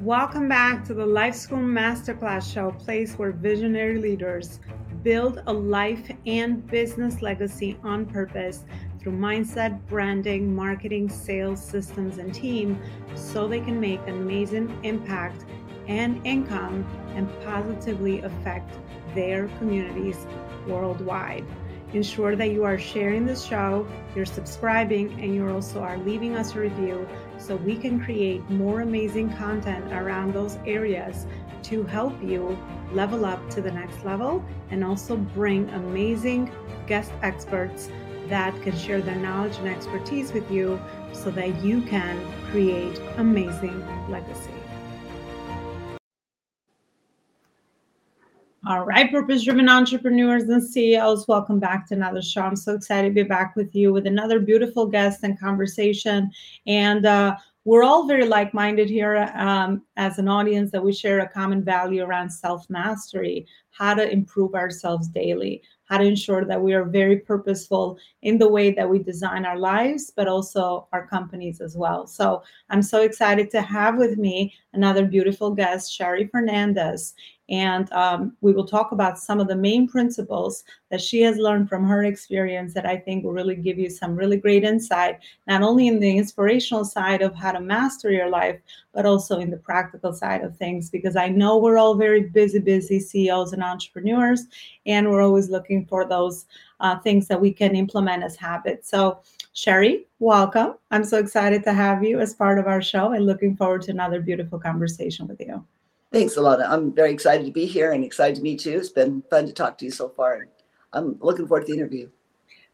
Welcome back to the Life School Masterclass Show, place where visionary leaders build a life and business legacy on purpose through mindset, branding, marketing, sales, systems, and team so they can make an amazing impact and income and positively affect their communities worldwide. Ensure that you are sharing this show, you're subscribing, and you also are leaving us a review so we can create more amazing content around those areas to help you level up to the next level and also bring amazing guest experts that can share their knowledge and expertise with you so that you can create amazing legacy. All right, purpose driven entrepreneurs and CEOs, welcome back to another show. I'm so excited to be back with you with another beautiful guest and conversation. And uh, we're all very like minded here um, as an audience that we share a common value around self mastery, how to improve ourselves daily how to ensure that we are very purposeful in the way that we design our lives, but also our companies as well. So I'm so excited to have with me another beautiful guest, Sherry Fernandez. And um, we will talk about some of the main principles that she has learned from her experience that I think will really give you some really great insight, not only in the inspirational side of how to master your life, but also in the practical side of things. Because I know we're all very busy, busy CEOs and entrepreneurs, and we're always looking for those uh, things that we can implement as habits. So, Sherry, welcome. I'm so excited to have you as part of our show and looking forward to another beautiful conversation with you. Thanks, Elona. I'm very excited to be here and excited to meet you. It's been fun to talk to you so far. And I'm looking forward to the interview.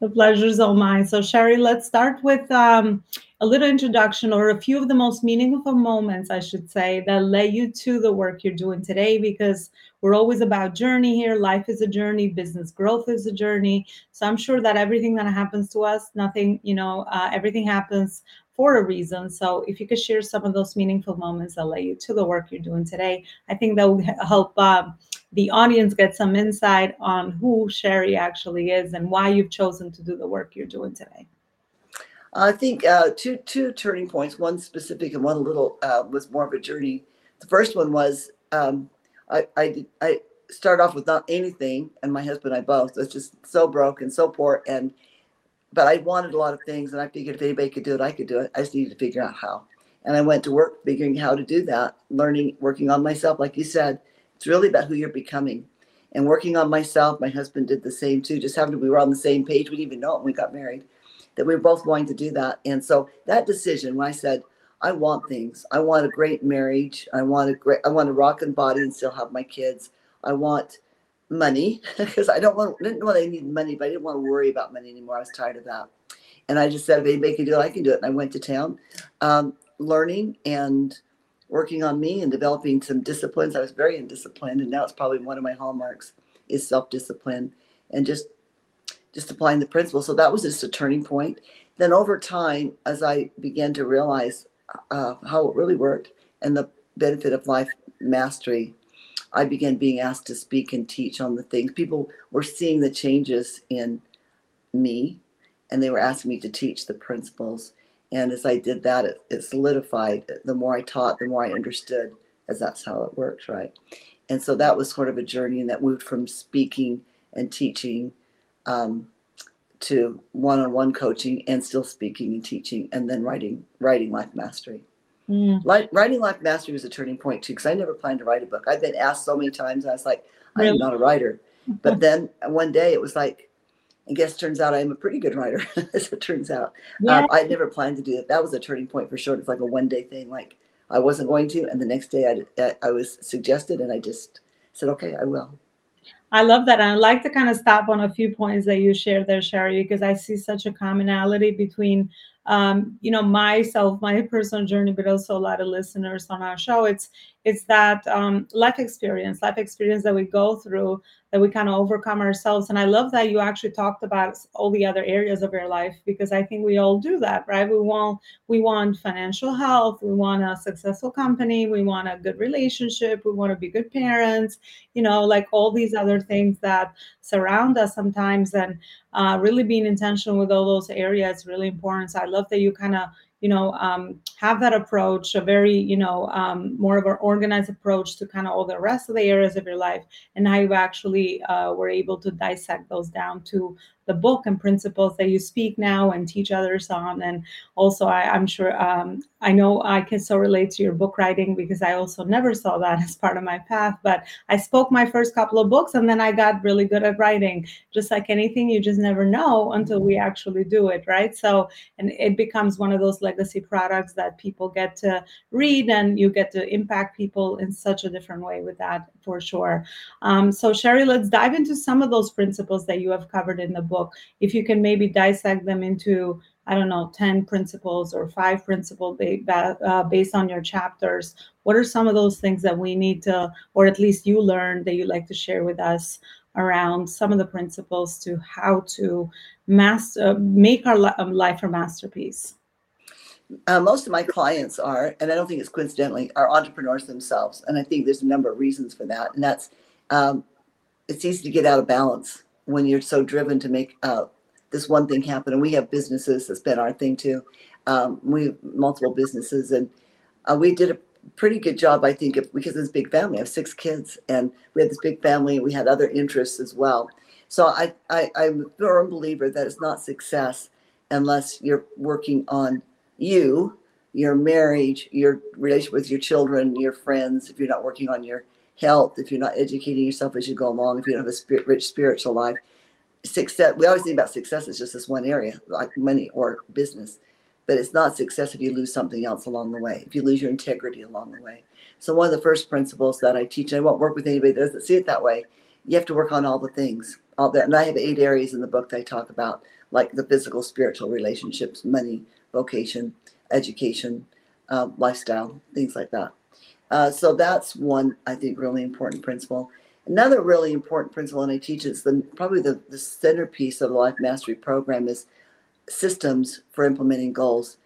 The pleasure is all mine. So, Sherry, let's start with um, a little introduction or a few of the most meaningful moments, I should say, that led you to the work you're doing today because we're always about journey here. Life is a journey, business growth is a journey. So, I'm sure that everything that happens to us, nothing, you know, uh, everything happens for a reason. So if you could share some of those meaningful moments that led you to the work you're doing today, I think that would help uh, the audience get some insight on who Sherry actually is and why you've chosen to do the work you're doing today. I think uh, two two turning points. One specific and one a little uh, was more of a journey. The first one was um, I I, I started off with not anything, and my husband and I both was just so broke and so poor, and but I wanted a lot of things, and I figured if anybody could do it, I could do it. I just needed to figure out how. And I went to work figuring how to do that, learning, working on myself. Like you said, it's really about who you're becoming. And working on myself, my husband did the same too. Just happened to, we were on the same page. We didn't even know it when we got married that we were both going to do that. And so that decision, when I said, I want things, I want a great marriage, I want a great, I want a rocking body and still have my kids. I want money because I don't want didn't know I needed money, but I didn't want to worry about money anymore. I was tired of that. And I just said, if anybody can do it, I can do it. And I went to town, um, learning and working on me and developing some disciplines. I was very undisciplined, and now it's probably one of my hallmarks is self-discipline and just just applying the principles. So that was just a turning point. Then over time, as I began to realize uh, how it really worked and the benefit of life mastery I began being asked to speak and teach on the things. People were seeing the changes in me and they were asking me to teach the principles. And as I did that, it, it solidified. The more I taught, the more I understood, as that's how it works, right? And so that was sort of a journey, and that moved from speaking and teaching um, to one-on-one coaching, and still speaking and teaching, and then writing, writing life mastery. Mm. Like, writing Life Mastery was a turning point too, because I never planned to write a book. I've been asked so many times, I was like, really? I'm not a writer. But then one day it was like, I guess turns out I'm a pretty good writer, as it turns out. Yeah. Um, I never planned to do that. That was a turning point for sure. It's like a one day thing. Like I wasn't going to, and the next day I, I was suggested, and I just said, okay, I will. I love that. And I'd like to kind of stop on a few points that you shared there, Sherry, because I see such a commonality between um, you know myself my personal journey but also a lot of listeners on our show it's it's that um, life experience life experience that we go through that we kind of overcome ourselves. And i love that you actually talked about all the other areas of your life because i think we all do that right? We want we want financial health we want a successful company we want a good relationship we want to be good parents you know like all these other things that surround us sometimes. And uh, really being intentional with all those areas really important. So i love that you kind of you know um, have that approach a very you know um, more of an organized approach to kind of all the rest of the areas of your life. And how you actually uh, were able to dissect those down to the book and principles that you speak now and teach others on. And also, I, am sure um, I know I can so relate to your book writing because I also never saw that as part of my path. But I spoke my first couple of books and then I got really good at writing. Just like anything, you just never know until we actually do it, right? So, and it becomes one of those legacy products that people get to read and you get to impact people in such a different way with that for sure. Um, so, Sherry, let's dive into some of those principles that you have covered in the book if you can maybe dissect them into i don't know 10 principles or five principles uh, based on your chapters what are some of those things that we need to or at least you learned that you'd like to share with us around some of the principles to how to master make our um, life a masterpiece? Uh, most of my clients are and i don't think it's coincidentally are entrepreneurs themselves and i think there's a number of reasons for that and that's um, it's easy to get out of balance when you're so driven to make uh, this one thing happen. And we have businesses that's been our thing too. Um, we have multiple businesses, and uh, we did a pretty good job, I think, if, because it's a big family. I have six kids, and we had this big family, and we had other interests as well. So I, I, I'm a firm believer that it's not success unless you're working on you, your marriage, your relationship with your children, your friends. If you're not working on your health, if you're not educating yourself as you go along, if you don't have a spirit, rich spiritual life, success. We always think about success as just this one area, like money or business, but it's not success if you lose something else along the way. If you lose your integrity along the way. So one of the first principles that I teach, and I won't work with anybody that doesn't see it that way. You have to work on all the things, all that. And I have eight areas in the book that I talk about, like the physical, spiritual relationships, money, vocation, education, um, lifestyle, things like that. Uh, so that's one, I think, really important principle. Another really important principle, and I teach it's the probably the, the centerpiece of the Life Mastery program is systems for implementing goals.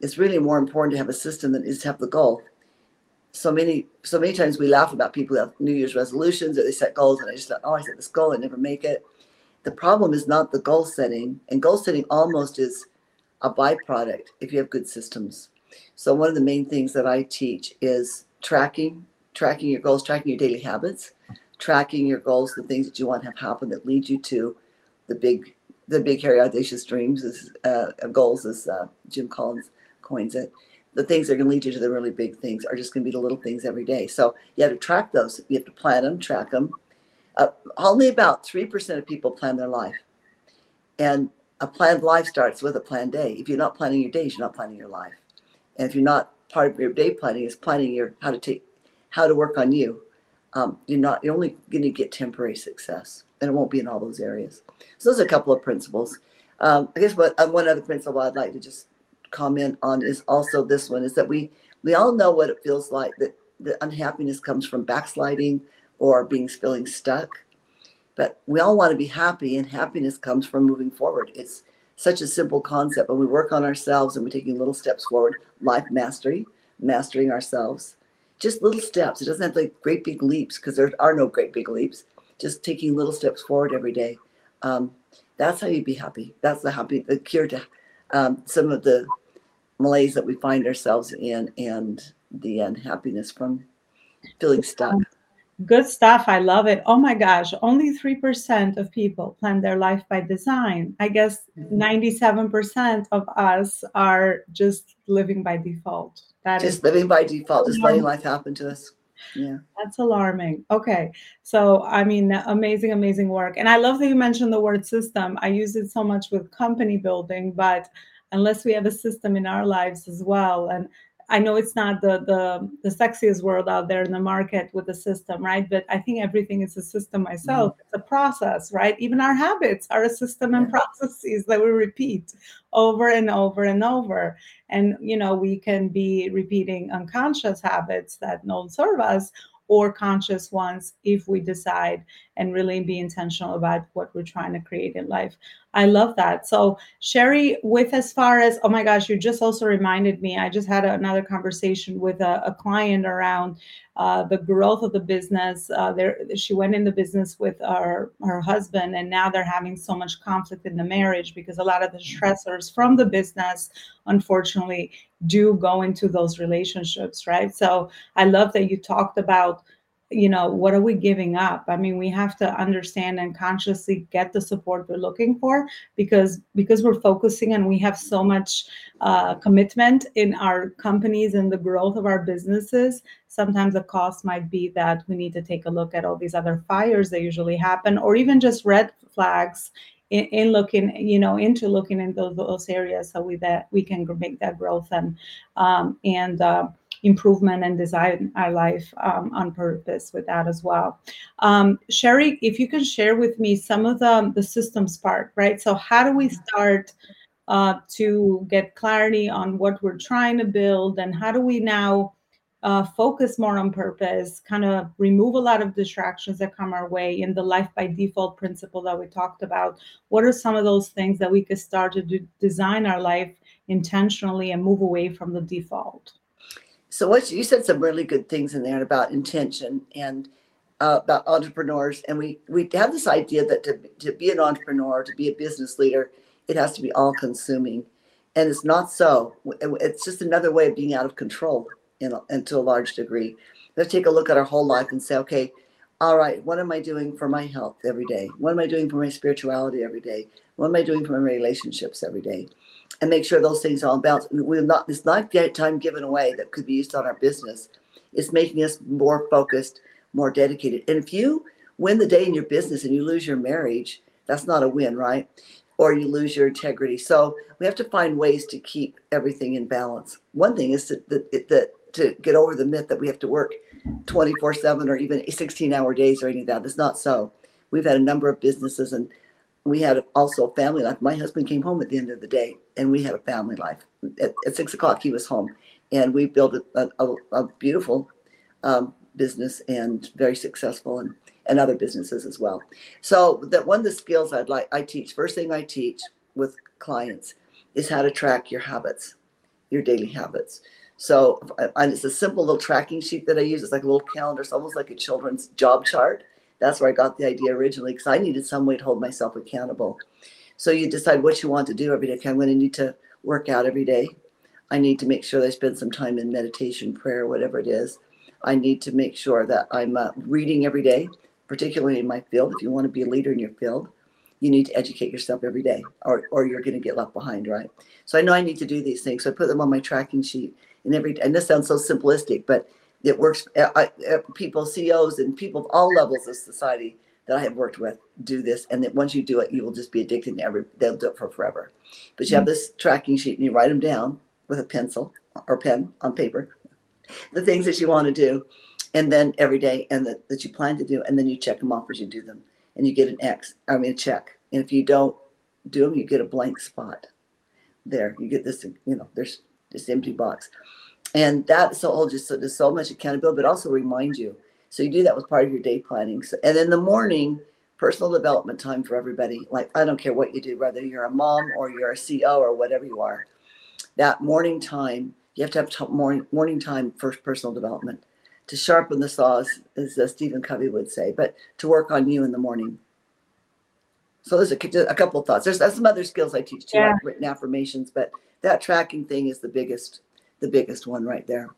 It's really more important to have a system than is to have the goal. So many, so many times we laugh about people who have New Year's resolutions or they set goals, and I just thought, oh, I set this goal, I never make it. The problem is not the goal setting, and goal setting almost is a byproduct if you have good systems. So one of the main things that I teach is tracking, tracking your goals, tracking your daily habits, tracking your goals, the things that you want to have happen that lead you to the big, the big, hairy, audacious dreams, is, uh, goals, as uh, Jim Collins coins it. The things that are going to lead you to the really big things are just going to be the little things every day. So you have to track those. You have to plan them, track them. Uh, only about 3% of people plan their life. And a planned life starts with a planned day. If you're not planning your days, you're not planning your life. And if you're not part of your day planning is planning your how to take how to work on you. Um, you're not you're only going to get temporary success, and it won't be in all those areas. So those are a couple of principles. Um, I guess what uh, one other principle I'd like to just comment on is also this one is that we we all know what it feels like that the unhappiness comes from backsliding or being feeling stuck. But we all want to be happy, and happiness comes from moving forward. It's such a simple concept. When we work on ourselves and we're taking little steps forward, life mastery, mastering ourselves, just little steps. It doesn't have like great big leaps because there are no great big leaps. Just taking little steps forward every day. Um, that's how you be happy. That's the happy, the cure to um, some of the malaise that we find ourselves in and the unhappiness from feeling stuck. Good stuff. I love it. Oh my gosh. Only 3% of people plan their life by design. I guess 97% mm-hmm. of us are just living by default. That just is living by default, just letting life happen to us. Yeah. That's alarming. Okay. So, I mean, amazing, amazing work. And I love that you mentioned the word system. I use it so much with company building, but unless we have a system in our lives as well, and I know it's not the, the the sexiest world out there in the market with the system, right? But I think everything is a system myself. Mm-hmm. It's a process, right? Even our habits are a system and processes that we repeat over and over and over. And you know, we can be repeating unconscious habits that don't serve us or conscious ones if we decide and really be intentional about what we're trying to create in life. I love that. So, Sherry, with as far as, oh my gosh, you just also reminded me, I just had another conversation with a, a client around uh, the growth of the business. Uh, there, she went in the business with her, her husband, and now they're having so much conflict in the marriage because a lot of the stressors from the business, unfortunately, do go into those relationships, right? So, I love that you talked about you know what are we giving up? I mean we have to understand and consciously get the support we're looking for because because we're focusing and we have so much uh, commitment in our companies and the growth of our businesses. Sometimes the cost might be that we need to take a look at all these other fires that usually happen or even just red flags in, in looking you know into looking in those, those areas so we that we can make that growth and um, and uh, improvement and design our life um, on purpose with that as well. Um, Sherry, if you can share with me some of the, the systems part, right? So how do we start uh, to get clarity on what we're trying to build and how do we now uh, focus more on purpose, kind of remove a lot of distractions that come our way in the life by default principle that we talked about. What are some of those things that we could start to do, design our life intentionally and move away from the default? So what you said some really good things in there about intention and uh, about entrepreneurs, and we we have this idea that to to be an entrepreneur, to be a business leader, it has to be all consuming, and it's not so. It's just another way of being out of control, you know, and to a large degree. Let's take a look at our whole life and say, okay, all right, what am I doing for my health every day? What am I doing for my spirituality every day? What am I doing for my relationships every day? And make sure those things are all balanced. We're not, it's not time given away that could be used on our business. It's making us more focused, more dedicated. And if you win the day in your business and you lose your marriage, that's not a win, right? Or you lose your integrity. So we have to find ways to keep everything in balance. One thing is to, that, that, to get over the myth that we have to work 24 7 or even 16 hour days or any of that. It's not so. We've had a number of businesses and we had also a family life. My husband came home at the end of the day, and we had a family life. At, at six o'clock, he was home, and we built a, a, a beautiful um, business and very successful, and and other businesses as well. So that one of the skills I'd like I teach. First thing I teach with clients is how to track your habits, your daily habits. So and it's a simple little tracking sheet that I use. It's like a little calendar. It's almost like a children's job chart that's where I got the idea originally because I needed some way to hold myself accountable. So you decide what you want to do every day. Okay, I'm going to need to work out every day. I need to make sure I spend some time in meditation, prayer, whatever it is. I need to make sure that I'm uh, reading every day, particularly in my field. If you want to be a leader in your field, you need to educate yourself every day or, or you're going to get left behind, right? So I know I need to do these things. So I put them on my tracking sheet. And every and this sounds so simplistic, but it works. Uh, I, uh, people, CEOs, and people of all levels of society that I have worked with do this, and that once you do it, you will just be addicted to every. They'll do it for forever. But you mm-hmm. have this tracking sheet, and you write them down with a pencil or pen on paper, the things that you want to do, and then every day, and that, that you plan to do, and then you check them off as you do them, and you get an X. I mean, a check. And if you don't do them, you get a blank spot. There, you get this. You know, there's this empty box and that's all just so there's so much accountability, but also remind you. So you do that with part of your day planning. So, and in the morning, personal development time for everybody. Like I don't care what you do, whether you're a mom or you're a CEO or whatever you are. That morning time, you have to have t- morning morning time for personal development to sharpen the saws, as uh, Stephen Covey would say, but to work on you in the morning. So there's a, a couple of thoughts. There's, there's some other skills I teach too, yeah. like written affirmations, but that tracking thing is the biggest the biggest one right there.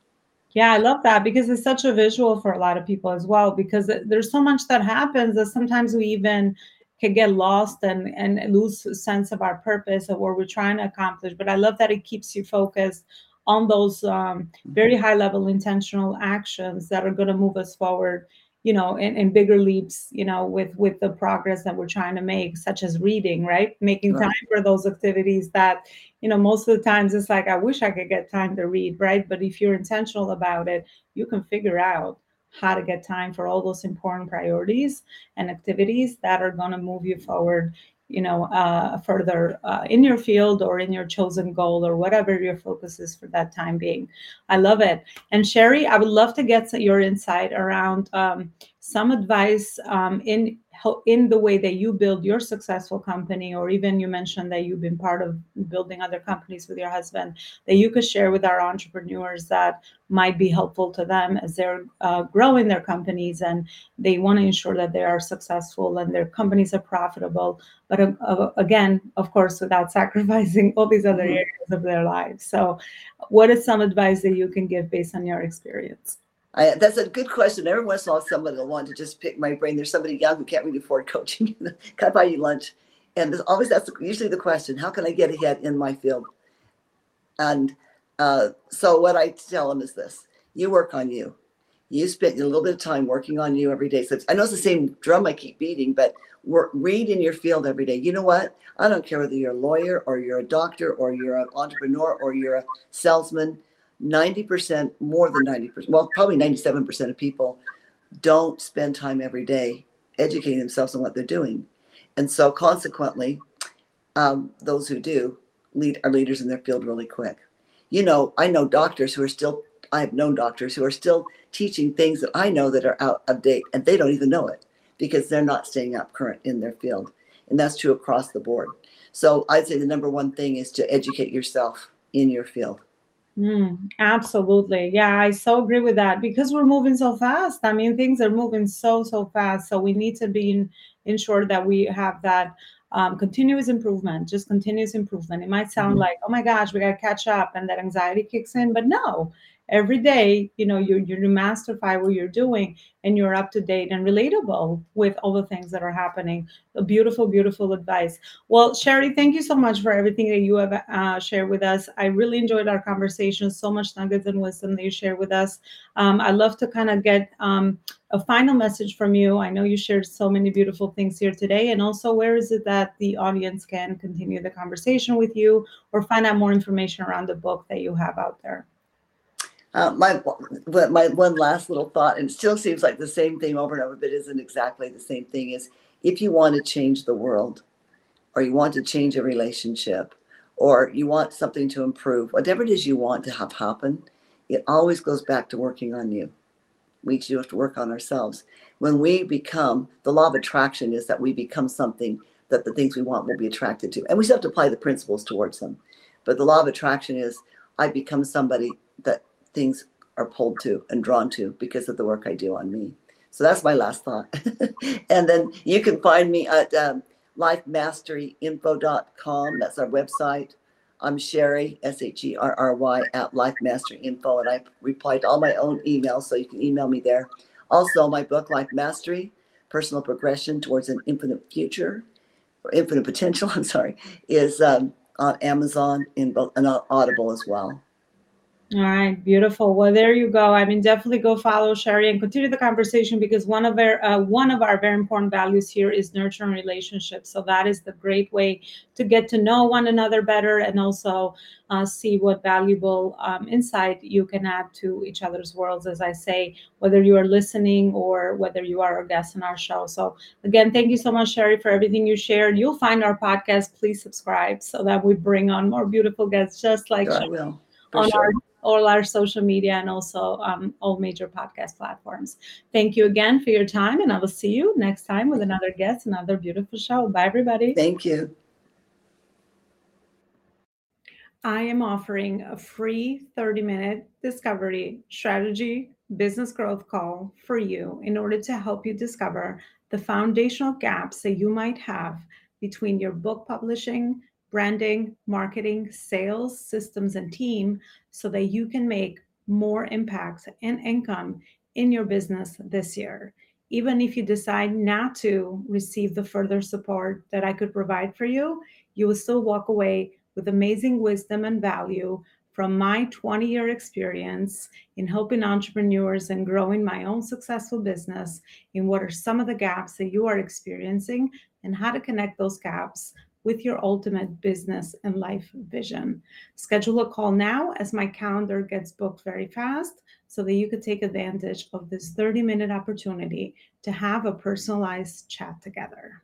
Yeah, I love that because it's such a visual for a lot of people as well. Because there's so much that happens that sometimes we even can get lost and and lose sense of our purpose of what we're trying to accomplish. But I love that it keeps you focused on those um, very high level intentional actions that are going to move us forward you know in, in bigger leaps you know with with the progress that we're trying to make such as reading right making right. time for those activities that you know most of the times it's like i wish i could get time to read right? But if you're intentional about it you can figure out how to get time for all those important priorities and activities that are going to move you forward you know uh, further uh, in your field or in your chosen goal or whatever your focus is for that time being. I love it. And sherry i would love to get your insight around um, some advice um, in help in the way that you build your successful company or even you mentioned that you've been part of building other companies with your husband that you could share with our entrepreneurs that might be helpful to them as they're uh, growing their companies and they want to ensure that they are successful and their companies are profitable but uh, uh, again of course without sacrificing all these other mm-hmm. areas of their lives so what is some advice that you can give based on your experience I, that's a good question. Every once in a while, somebody will want to just pick my brain. There's somebody young who can't really afford coaching. can I buy you lunch? And there's always that's usually the question: How can I get ahead in my field? And uh, so what I tell them is this: You work on you. You spend a little bit of time working on you every day. So I know it's the same drum I keep beating, but work, read in your field every day. You know what? I don't care whether you're a lawyer or you're a doctor or you're an entrepreneur or you're a salesman 90%, more than 90%, well, probably 97% of people don't spend time every day educating themselves on what they're doing. And so, consequently, um, those who do lead are leaders in their field really quick. You know, I know doctors who are still, I've known doctors who are still teaching things that I know that are out of date and they don't even know it because they're not staying up current in their field. And that's true across the board. So, I'd say the number one thing is to educate yourself in your field. Mm, absolutely. Yeah, I so agree with that because we're moving so fast. I mean, things are moving so, so fast. So we need to be in, ensure that we have that um, continuous improvement, just continuous improvement. It might sound mm-hmm. like, oh my gosh, we got to catch up and that anxiety kicks in, but no, every day you know you you masterify what you're doing and you're up to date and relatable with all the things that are happening. A beautiful beautiful advice. Well sherry thank you so much for everything that you have uh, shared with us. I really enjoyed our conversation. So much nuggets and wisdom that you share with us. Um, i'd love to kind of get um, a final message from you. I know you shared so many beautiful things here today. And also where is it that the audience can continue the conversation with you or find out more information around the book that you have out there uh, my my one last little thought, and it still seems like the same thing over and over, but isn't exactly the same thing. Is if you want to change the world, or you want to change a relationship, or you want something to improve, whatever it is you want to have happen, it always goes back to working on you. We do have to work on ourselves. When we become, the law of attraction is that we become something that the things we want will be attracted to, and we still have to apply the principles towards them. But the law of attraction is I become somebody that things are pulled to and drawn to because of the work I do on me. So that's my last thought. and then you can find me at um, lifemasteryinfo.com. That's our website. I'm Sherry, S H E R R Y, at lifemasteryinfo. And I reply to all my own emails, so you can email me there. Also, my book, Life Mastery Personal Progression Towards an Infinite Future, or Infinite Potential, I'm sorry, is um, on Amazon in, and Audible as well. All right, beautiful. Well, there you go. I mean, definitely go follow Sherry and continue the conversation because one of our uh, one of our very important values here is nurturing relationships. So that is the great way to get to know one another better and also uh, see what valuable um, insight you can add to each other's worlds. As I say, whether you are listening or whether you are a guest on our show. So again, thank you so much, Sherry, for everything you shared. You'll find our podcast. Please subscribe so that we bring on more beautiful guests just like sure, Sherry on sure. our all our social media and also um, all major podcast platforms. Thank you again for your time, and I will see you next time with another guest, another beautiful show. Bye, everybody. Thank you. I am offering a free 30 minute discovery strategy business growth call for you in order to help you discover the foundational gaps that you might have between your book publishing branding, marketing, sales, systems, and team so that you can make more impact and income in your business this year. Even if you decide not to receive the further support that I could provide for you, you will still walk away with amazing wisdom and value from my 20 year experience in helping entrepreneurs and growing my own successful business in what are some of the gaps that you are experiencing and how to connect those gaps with your ultimate business and life vision. Schedule a call now as my calendar gets booked very fast so that you could take advantage of this 30 minute opportunity to have a personalized chat together.